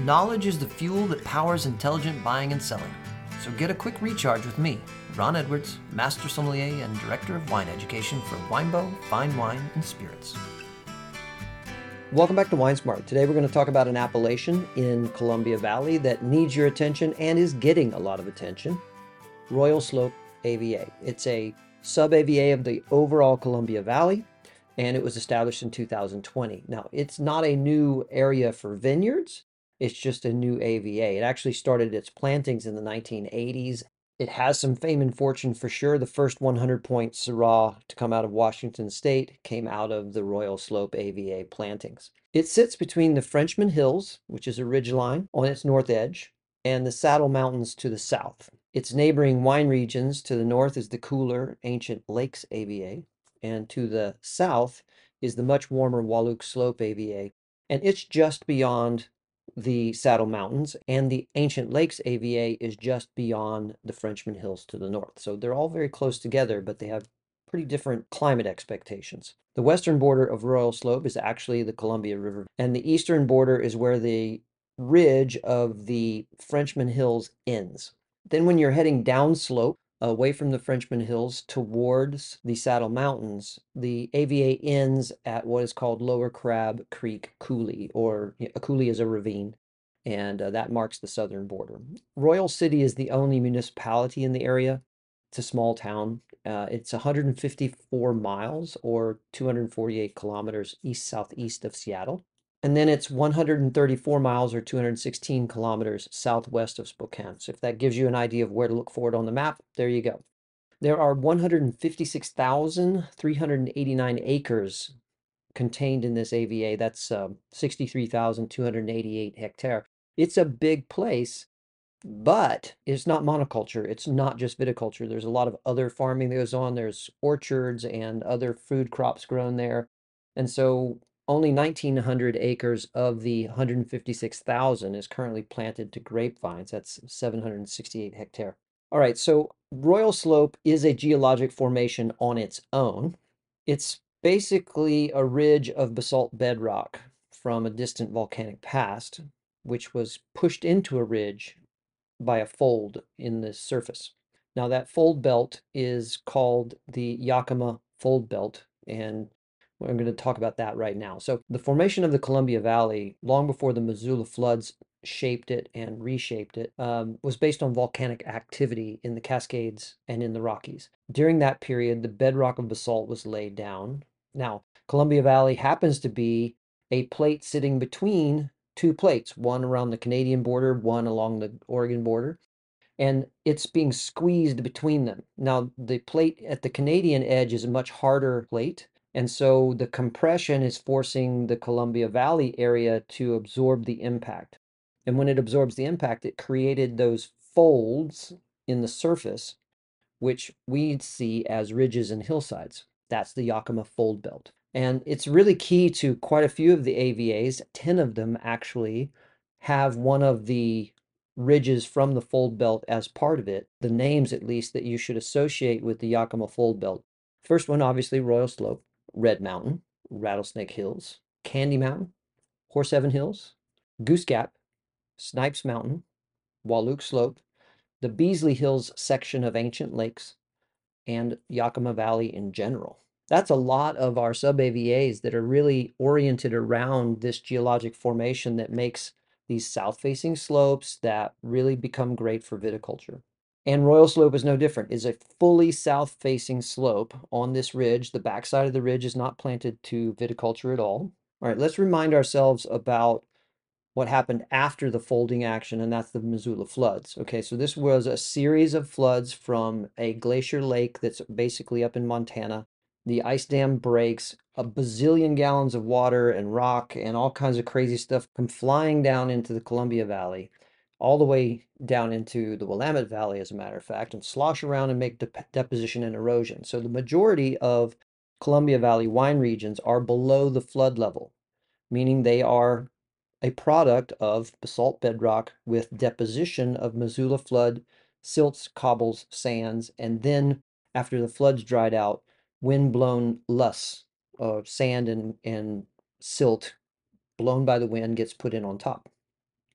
Knowledge is the fuel that powers intelligent buying and selling. So get a quick recharge with me, Ron Edwards, Master Sommelier and Director of Wine Education for Winebow, Fine Wine, and Spirits. Welcome back to Wine Smart. Today we're going to talk about an appellation in Columbia Valley that needs your attention and is getting a lot of attention Royal Slope AVA. It's a sub AVA of the overall Columbia Valley and it was established in 2020. Now, it's not a new area for vineyards, it's just a new AVA. It actually started its plantings in the 1980s. It has some fame and fortune for sure. The first 100 point Syrah to come out of Washington state came out of the Royal Slope AVA plantings. It sits between the Frenchman Hills, which is a ridgeline on its north edge, and the Saddle Mountains to the south. Its neighboring wine regions to the north is the cooler Ancient Lakes AVA, and to the south is the much warmer Wahluke Slope AVA, and it's just beyond the Saddle Mountains, and the Ancient Lakes AVA is just beyond the Frenchman Hills to the north. So they're all very close together, but they have pretty different climate expectations. The western border of Royal Slope is actually the Columbia River, and the eastern border is where the ridge of the Frenchman Hills ends. Then, when you're heading downslope, away from the Frenchman Hills towards the Saddle Mountains, the AVA ends at what is called Lower Crab Creek Coulee, or a coulee is a ravine, and uh, that marks the southern border. Royal City is the only municipality in the area. It's a small town. Uh, it's 154 miles or 248 kilometers east southeast of Seattle. And then it's 134 miles or 216 kilometers southwest of Spokane. So if that gives you an idea of where to look for it on the map, there you go. There are 156,389 acres contained in this AVA. That's uh, 63,288 hectare. It's a big place, but it's not monoculture. It's not just viticulture. There's a lot of other farming that goes on. There's orchards and other food crops grown there. And so only 1,900 acres of the 156,000 is currently planted to grapevines. That's 768 hectare. All right, so Royal Slope is a geologic formation on its own. It's basically a ridge of basalt bedrock from a distant volcanic past, which was pushed into a ridge by a fold in the surface. Now, that fold belt is called the Yakima Fold Belt, and I'm going to talk about that right now. So, the formation of the Columbia Valley, long before the Missoula floods shaped it and reshaped it, um, was based on volcanic activity in the Cascades and in the Rockies. During that period, the bedrock of basalt was laid down. Now, Columbia Valley happens to be a plate sitting between two plates, one around the Canadian border, one along the Oregon border and it's being squeezed between them. Now, the plate at the Canadian edge is a much harder plate, and so the compression is forcing the Columbia Valley area to absorb the impact. And when it absorbs the impact, it created those folds in the surface, which we see as ridges and hillsides. That's the Yakima Fold Belt. And it's really key to quite a few of the AVAs. 10 of them actually have one of the ridges from the fold belt as part of it, the names at least that you should associate with the Yakima Fold Belt. First one, obviously, Royal Slope. Red Mountain, Rattlesnake Hills, Candy Mountain, Horse Heaven Hills, Goose Gap, Snipes Mountain, Wahluke Slope, the Beasley Hills section of Ancient Lakes, and Yakima Valley in general. That's a lot of our sub AVAs that are really oriented around this geologic formation that makes these south facing slopes that really become great for viticulture. And Royal Slope is no different. Is a fully south-facing slope on this ridge. The backside of the ridge is not planted to viticulture at all. All right, let's remind ourselves about what happened after the folding action, and that's the Missoula floods. Okay, so this was a series of floods from a glacier lake that's basically up in Montana. The ice dam breaks, a bazillion gallons of water and rock and all kinds of crazy stuff come flying down into the Columbia Valley all the way down into the Willamette Valley, as a matter of fact, and slosh around and make de- deposition and erosion. So the majority of Columbia Valley wine regions are below the flood level, meaning they are a product of basalt bedrock with deposition of Missoula flood, silts, cobbles, sands, and then after the floods dried out, wind-blown loess of sand and, and silt blown by the wind gets put in on top.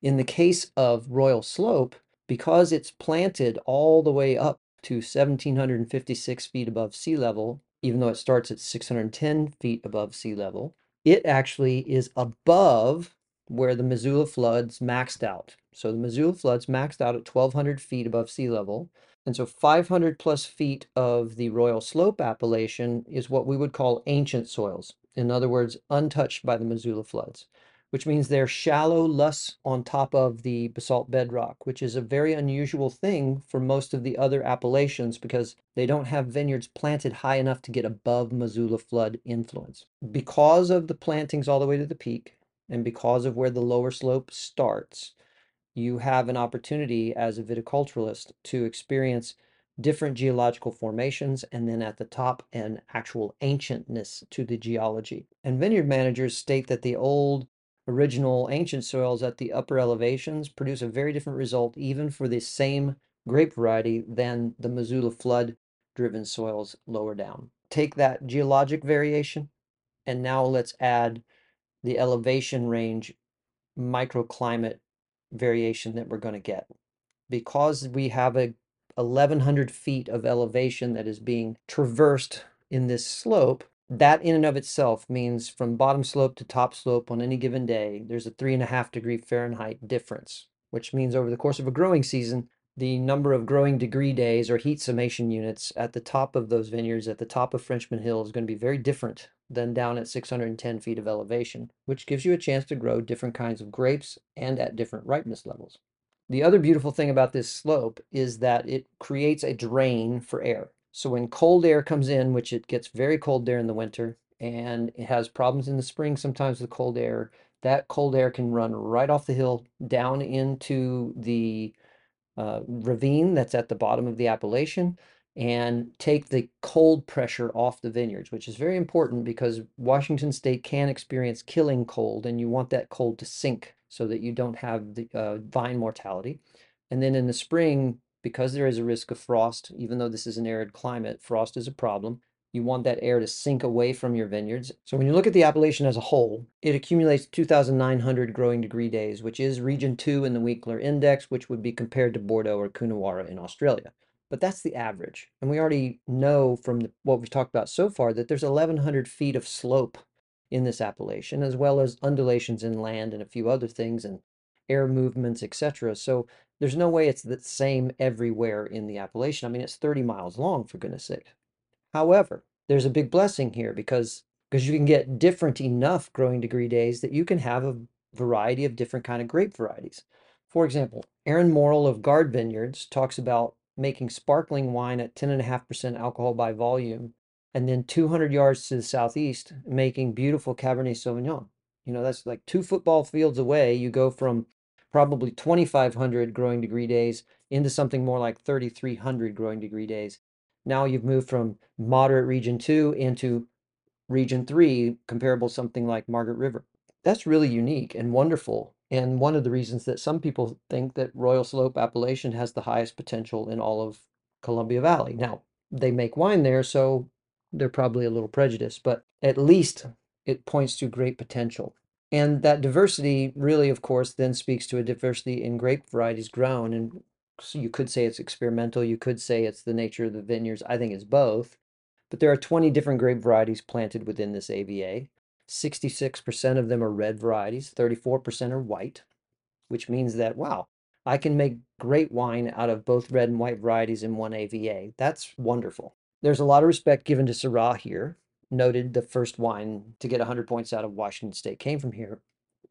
In the case of Royal Slope, because it's planted all the way up to 1756 feet above sea level, even though it starts at 610 feet above sea level, it actually is above where the Missoula floods maxed out. So the Missoula floods maxed out at 1200 feet above sea level. And so 500 plus feet of the Royal Slope appellation is what we would call ancient soils. In other words, untouched by the Missoula floods, which means they're shallow loess on top of the basalt bedrock, which is a very unusual thing for most of the other appellations because they don't have vineyards planted high enough to get above Missoula flood influence. Because of the plantings all the way to the peak, and because of where the lower slope starts, you have an opportunity as a viticulturalist to experience different geological formations and then at the top an actual ancientness to the geology. And vineyard managers state that the old original ancient soils at the upper elevations produce a very different result even for the same grape variety than the Missoula flood driven soils lower down. Take that geologic variation and now let's add the elevation range microclimate variation that we're going to get. Because we have a 1100 feet of elevation that is being traversed in this slope, that in and of itself means from bottom slope to top slope on any given day, there's a three and a half degree Fahrenheit difference, which means over the course of a growing season, the number of growing degree days or heat summation units at the top of those vineyards at the top of Frenchman Hill is going to be very different than down at 610 feet of elevation, which gives you a chance to grow different kinds of grapes and at different ripeness levels. The other beautiful thing about this slope is that it creates a drain for air. So when cold air comes in, which it gets very cold there in the winter, and it has problems in the spring sometimes with cold air, that cold air can run right off the hill down into the uh, ravine that's at the bottom of the appellation and take the cold pressure off the vineyards, which is very important because Washington State can experience killing cold, and you want that cold to sink so that you don't have the uh, vine mortality. And then in the spring, because there is a risk of frost, even though this is an arid climate, frost is a problem. You want that air to sink away from your vineyards. So when you look at the appellation as a whole, it accumulates 2,900 growing degree days, which is region two in the Winkler Index, which would be compared to Bordeaux or Coonawarra in Australia. But that's the average. And we already know from the, what we've talked about so far that there's 1,100 feet of slope in this appellation, as well as undulations in land and a few other things and air movements, etc. So there's no way it's the same everywhere in the appellation. I mean, it's 30 miles long, for goodness sake. However, there's a big blessing here because because you can get different enough growing degree days that you can have a variety of different kind of grape varieties. For example, Aaron Morrill of Guard Vineyards talks about making sparkling wine at 10.5% alcohol by volume and then 200 yards to the southeast making beautiful Cabernet Sauvignon. You know, that's like two football fields away. You go from probably 2,500 growing degree days into something more like 3,300 growing degree days. Now you've moved from moderate region two into region three, comparable something like Margaret River. That's really unique and wonderful. And one of the reasons that some people think that Royal Slope appellation has the highest potential in all of Columbia Valley. Now, they make wine there, so they're probably a little prejudiced, but at least it points to great potential. And that diversity really, of course, then speaks to a diversity in grape varieties grown. And so you could say it's experimental, you could say it's the nature of the vineyards. I think it's both. But there are 20 different grape varieties planted within this AVA. 66% of them are red varieties, 34% are white, which means that, wow, I can make great wine out of both red and white varieties in one AVA. That's wonderful. There's a lot of respect given to Syrah here. Noted the first wine to get 100 points out of Washington State came from here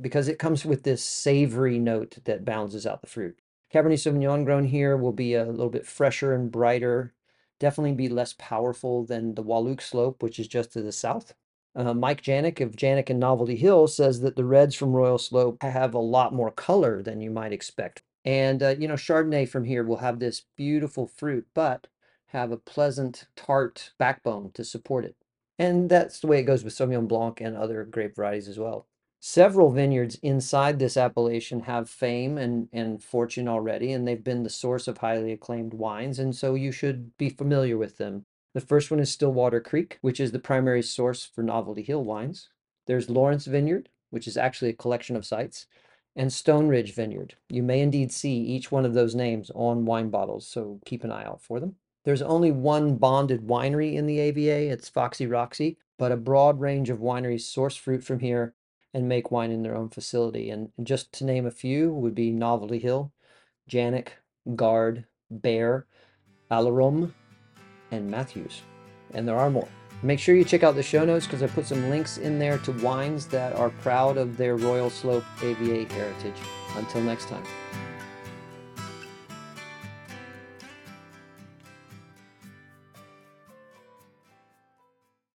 because it comes with this savory note that balances out the fruit. Cabernet Sauvignon grown here will be a little bit fresher and brighter, definitely be less powerful than the Wahluke slope, which is just to the south. Uh, Mike Januik of Januik and Novelty Hill says that the reds from Royal Slope have a lot more color than you might expect. And, uh, you know, Chardonnay from here will have this beautiful fruit, but have a pleasant, tart backbone to support it. And that's the way it goes with Sauvignon Blanc and other grape varieties as well. Several vineyards inside this appellation have fame and, and fortune already, and they've been the source of highly acclaimed wines, and so you should be familiar with them. The first one is Stillwater Creek, which is the primary source for Novelty Hill wines. There's Lawrence Vineyard, which is actually a collection of sites. and Stone Ridge Vineyard. You may indeed see each one of those names on wine bottles, so keep an eye out for them. There's only one bonded winery in the AVA, it's Foxy Roxy, but a broad range of wineries source fruit from here and make wine in their own facility. And, just to name a few would be Novelty Hill, Januik, Guard, Bear, Alarum, and Matthews. And there are more. Make sure you check out the show notes because I put some links in there to wines that are proud of their Royal Slope AVA heritage. Until next time.